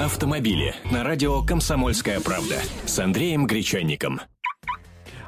Автомобили на радио «Комсомольская правда» с Андреем Гречанником.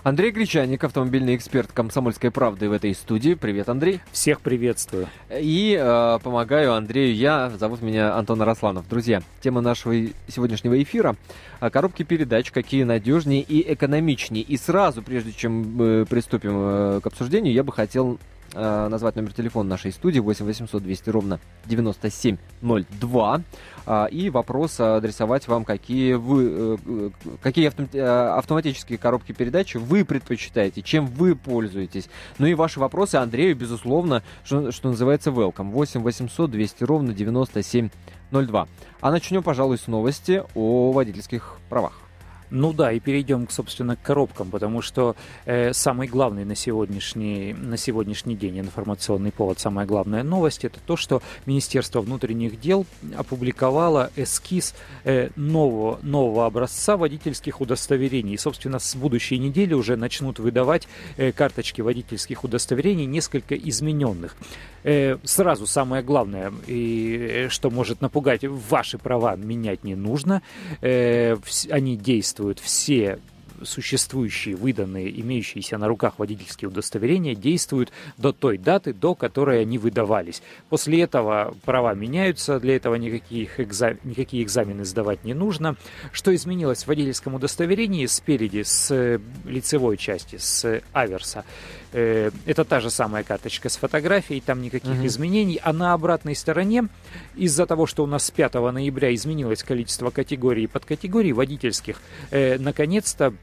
Андрей Гречаник, автомобильный эксперт «Комсомольской правды» в этой студии. Привет, Андрей. Всех приветствую. И э, помогаю Андрею я. Зовут меня Антон Арасланов. Друзья, тема нашего сегодняшнего эфира – коробки передач, какие надежнее и экономичнее. И сразу, прежде чем мы приступим э, к обсуждению, я бы хотел э, назвать номер телефона нашей студии 8 800 200 ровно 9702 э, и вопрос адресовать вам, какие вы э, какие авто, э, автоматические коробки передач вы предпочитаете, чем вы пользуетесь. Ну и ваши вопросы Андрею, безусловно, что, что называется, welcome. 8 800 200 ровно 9702. А начнем, пожалуй, с новости о водительских правах. Ну да, и перейдем, собственно, к коробкам, потому что э, самый главный на сегодняшний, на сегодняшний день информационный повод, самая главная новость, это то, что Министерство внутренних дел опубликовало эскиз э, нового, нового образца водительских удостоверений. И, собственно, с будущей недели уже начнут выдавать э, карточки водительских удостоверений несколько измененных. Э, сразу самое главное, и, э, что может напугать, ваши права менять не нужно. Э, они действуют все существующие, выданные, имеющиеся на руках водительские удостоверения действуют до той даты, до которой они выдавались. После этого права меняются, для этого никаких экзам... никакие экзамены сдавать не нужно. Что изменилось в водительском удостоверении спереди, с лицевой части, с аверса? Э, это та же самая карточка с фотографией, там никаких uh-huh. изменений. А на обратной стороне, из-за того, что у нас с 5 ноября изменилось количество категорий и подкатегорий водительских, э, наконец-то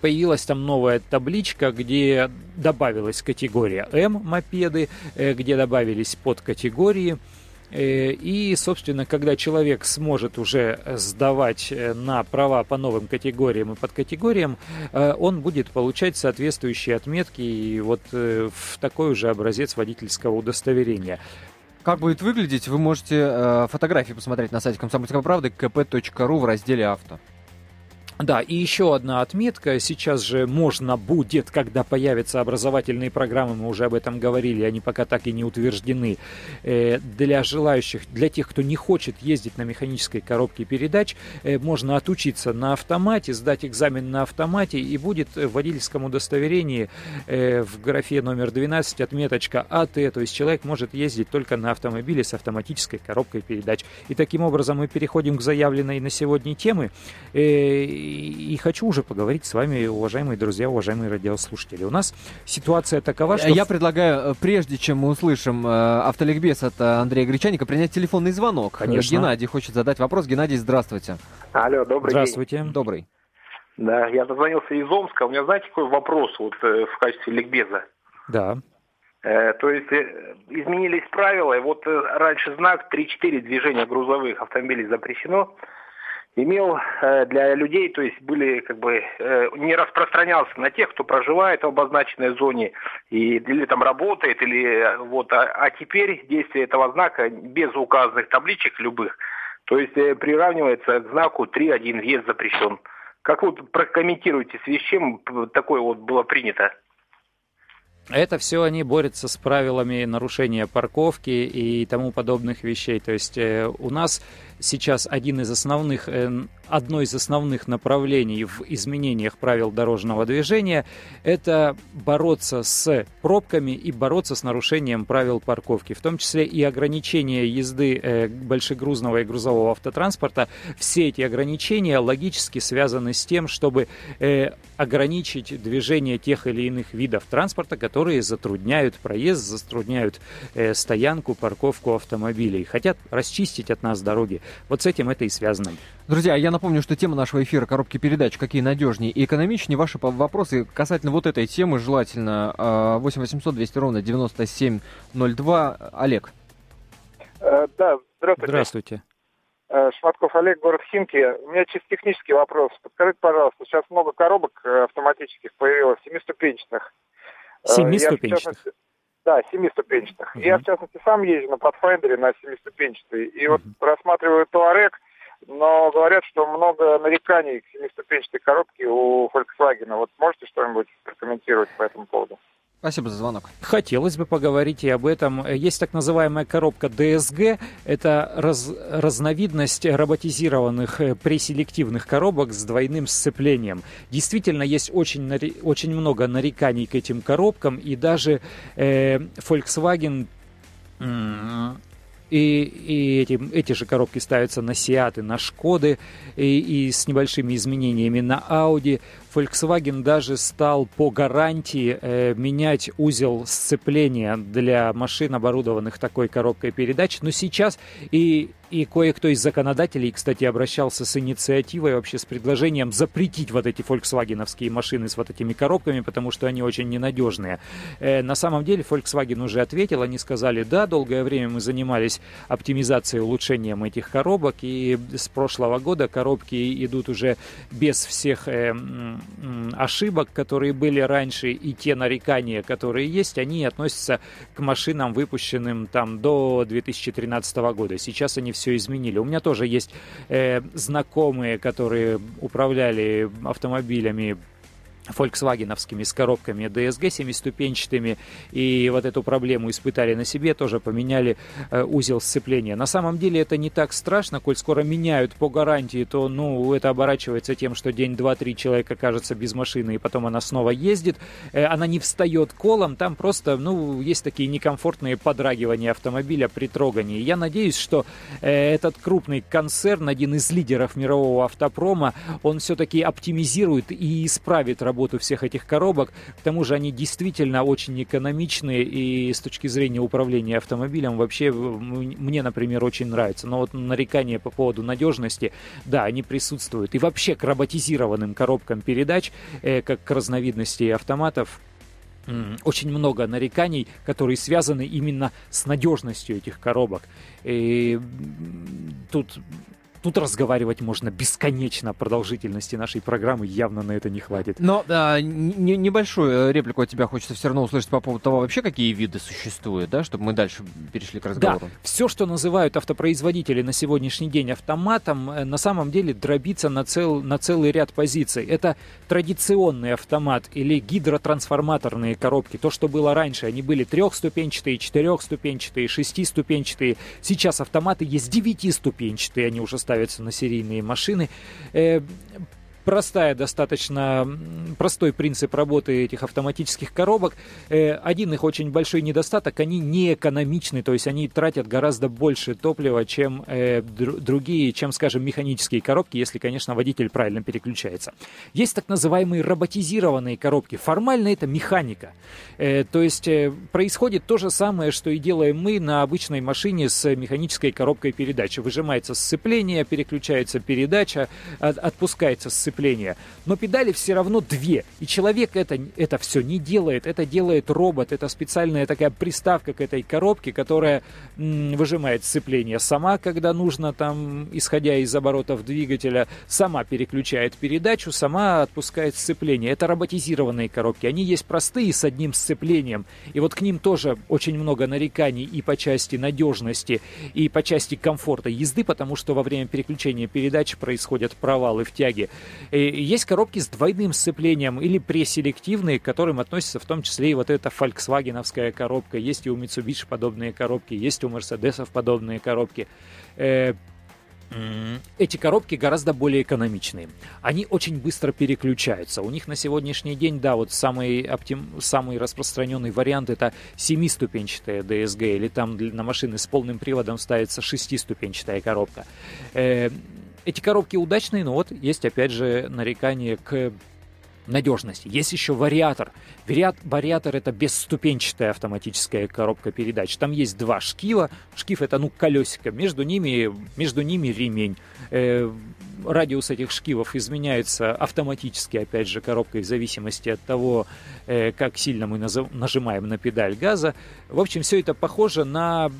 появилась там новая табличка, где добавилась категория М мопеды, э, где добавились подкатегории. Э, и, собственно, когда человек сможет уже сдавать э, на права по новым категориям и подкатегориям, э, он будет получать соответствующие отметки и вот в такой уже образец водительского удостоверения. Как будет выглядеть, вы можете фотографии посмотреть на сайте комсомольской правды kp.ru в разделе «Авто». Да, и еще одна отметка. Сейчас же можно будет, когда появятся образовательные программы, мы уже об этом говорили, они пока так и не утверждены, э, для желающих, для тех, кто не хочет ездить на механической коробке передач, э, можно отучиться на автомате, сдать экзамен на автомате, и будет в водительском удостоверении э, в графе номер 12 отметочка АТ, то есть человек может ездить только на автомобиле с автоматической коробкой передач. И таким образом мы переходим к заявленной на сегодня темы и хочу уже поговорить с вами, уважаемые друзья, уважаемые радиослушатели. У нас ситуация такова, что... Я предлагаю, э, прежде чем мы услышим э, автоликбез от э, Андрея Гречаника, принять телефонный звонок. Конечно. Геннадий хочет задать вопрос. Геннадий, здравствуйте. Алло, добрый Здравствуйте. день. Добрый. Да, я дозвонился из Омска. У меня, знаете, какой вопрос вот в качестве ликбеза? Да. То есть изменились правила, и вот раньше знак 3-4 движения грузовых автомобилей запрещено, имел э, для людей, то есть были как бы э, не распространялся на тех, кто проживает в обозначенной зоне и или там работает, или э, вот, а, а теперь действие этого знака без указанных табличек любых, то есть приравнивается к знаку 3.1 въезд запрещен. Как вы прокомментируете, в связи с чем такое вот было принято? Это все они борются с правилами нарушения парковки и тому подобных вещей. То есть э, у нас сейчас один из основных, э, одно из основных направлений в изменениях правил дорожного движения – это бороться с пробками и бороться с нарушением правил парковки, в том числе и ограничение езды э, большегрузного и грузового автотранспорта. Все эти ограничения логически связаны с тем, чтобы э, ограничить движение тех или иных видов транспорта, которые затрудняют проезд, затрудняют стоянку, парковку автомобилей, хотят расчистить от нас дороги. Вот с этим это и связано. Друзья, я напомню, что тема нашего эфира коробки передач какие надежнее и экономичнее. Ваши вопросы касательно вот этой темы желательно 8 800 200 ровно 9702. Олег. Э, да, здравствуйте. Здравствуйте. Э, Шматков Олег, город Химки. У меня чисто технический вопрос. Подскажите, пожалуйста, сейчас много коробок э, автоматических появилось, семиступенчатых. Семиступенчатых? Да, семиступенчатых. Uh-huh. Я, в частности, сам езжу на Pathfinder на семиступенчатой. И uh-huh. вот рассматриваю Touareg, но говорят, что много нареканий к семиступенчатой коробке у Volkswagen. Вот можете что-нибудь прокомментировать по этому поводу? Спасибо за звонок. Хотелось бы поговорить и об этом. Есть так называемая коробка DSG. Это раз, разновидность роботизированных э, преселективных коробок с двойным сцеплением. Действительно, есть очень, очень много нареканий к этим коробкам, и даже э, Volkswagen и, и эти, эти же коробки ставятся на Сиаты, на Шкоды и, и с небольшими изменениями на Audi. Volkswagen даже стал по гарантии э, менять узел сцепления для машин, оборудованных такой коробкой передач. Но сейчас и и кое-кто из законодателей, кстати, обращался с инициативой, вообще с предложением запретить вот эти фольксвагеновские машины с вот этими коробками, потому что они очень ненадежные. Э, на самом деле Volkswagen уже ответил, они сказали, да, долгое время мы занимались оптимизацией, улучшением этих коробок, и с прошлого года коробки идут уже без всех э, ошибок, которые были раньше, и те нарекания, которые есть, они относятся к машинам, выпущенным там до 2013 года. Сейчас они все изменили. У меня тоже есть э, знакомые, которые управляли автомобилями фольксвагеновскими с коробками DSG семиступенчатыми, и вот эту проблему испытали на себе, тоже поменяли э, узел сцепления. На самом деле это не так страшно, коль скоро меняют по гарантии, то, ну, это оборачивается тем, что день, два, три человек окажется без машины, и потом она снова ездит, э, она не встает колом, там просто, ну, есть такие некомфортные подрагивания автомобиля при трогании. Я надеюсь, что э, этот крупный концерн, один из лидеров мирового автопрома, он все-таки оптимизирует и исправит работу работу всех этих коробок. К тому же они действительно очень экономичные и с точки зрения управления автомобилем вообще мне, например, очень нравится. Но вот нарекания по поводу надежности, да, они присутствуют. И вообще к роботизированным коробкам передач, э, как к разновидности автоматов, очень много нареканий, которые связаны именно с надежностью этих коробок. И тут Тут разговаривать можно бесконечно. Продолжительности нашей программы явно на это не хватит. Но а, не, небольшую э, реплику от тебя хочется все равно услышать по поводу того, вообще какие виды существуют, да, чтобы мы дальше перешли к разговору. Да, все, что называют автопроизводители на сегодняшний день автоматом, э, на самом деле дробится на, цел, на целый ряд позиций. Это традиционный автомат или гидротрансформаторные коробки. То, что было раньше, они были трехступенчатые, четырехступенчатые, шестиступенчатые. Сейчас автоматы есть девятиступенчатые, они уже ставятся на серийные машины. Простая достаточно, простой принцип работы этих автоматических коробок. Э, один их очень большой недостаток, они не экономичны, то есть они тратят гораздо больше топлива, чем э, другие, чем, скажем, механические коробки, если, конечно, водитель правильно переключается. Есть так называемые роботизированные коробки. Формально это механика. Э, то есть происходит то же самое, что и делаем мы на обычной машине с механической коробкой передач. Выжимается сцепление, переключается передача, отпускается сцепление сцепления. Но педали все равно две. И человек это, это все не делает. Это делает робот. Это специальная такая приставка к этой коробке, которая м, выжимает сцепление сама, когда нужно, там, исходя из оборотов двигателя, сама переключает передачу, сама отпускает сцепление. Это роботизированные коробки. Они есть простые с одним сцеплением. И вот к ним тоже очень много нареканий и по части надежности, и по части комфорта езды, потому что во время переключения передач происходят провалы в тяге. Есть коробки с двойным сцеплением или преселективные, к которым относятся в том числе и вот эта фольксвагеновская коробка. Есть и у Mitsubishi подобные коробки, есть у Мерседесов подобные коробки э, эти коробки гораздо более экономичные. Они очень быстро переключаются. У них на сегодняшний день, да, вот самый, оптим, самый распространенный вариант это семиступенчатая DSG, или там на машины с полным приводом ставится шестиступенчатая коробка. Эти коробки удачные, но вот есть опять же нарекание к надежности. Есть еще вариатор. Вариат, вариатор это бесступенчатая автоматическая коробка передач. Там есть два шкива. Шкив это ну колесико. Между ними, между ними ремень. Э, радиус этих шкивов изменяется автоматически, опять же, коробкой в зависимости от того, э, как сильно мы нажимаем на педаль газа. В общем, все это похоже на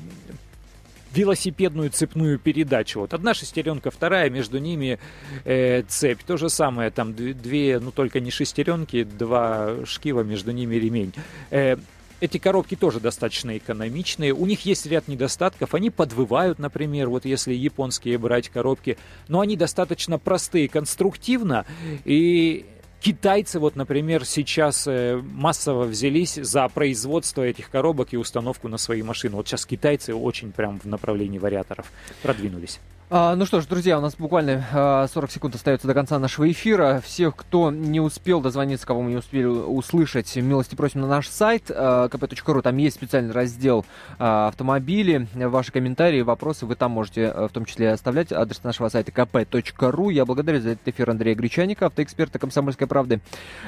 велосипедную цепную передачу. Вот одна шестеренка, вторая, между ними э, цепь. То же самое, там две, ну только не шестеренки, два шкива, между ними ремень. Э, эти коробки тоже достаточно экономичные. У них есть ряд недостатков. Они подвывают, например, вот если японские брать коробки. Но они достаточно простые конструктивно. И Китайцы, вот, например, сейчас э, массово взялись за производство этих коробок и установку на свои машины. Вот сейчас китайцы очень прям в направлении вариаторов продвинулись. А, ну что ж, друзья, у нас буквально а, 40 секунд остается до конца нашего эфира. Всех, кто не успел дозвониться, кого мы не успели услышать, милости просим на наш сайт а, kp.ru. Там есть специальный раздел а, автомобили. Ваши комментарии, вопросы вы там можете в том числе оставлять. Адрес нашего сайта kp.ru. Я благодарю за этот эфир Андрея Гречаника, автоэксперта «Комсомольской правды».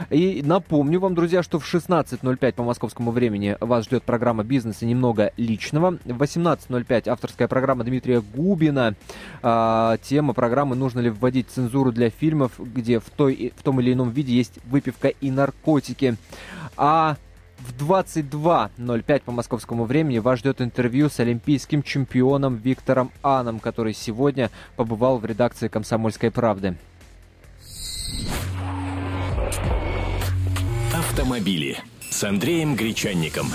И напомню вам, друзья, что в 16.05 по московскому времени вас ждет программа «Бизнес и немного личного». В 18.05 авторская программа Дмитрия Губина а, тема программы «Нужно ли вводить цензуру для фильмов, где в, той, в том или ином виде есть выпивка и наркотики». А в 22.05 по московскому времени вас ждет интервью с олимпийским чемпионом Виктором Аном, который сегодня побывал в редакции «Комсомольской правды». Автомобили с Андреем Гречанником.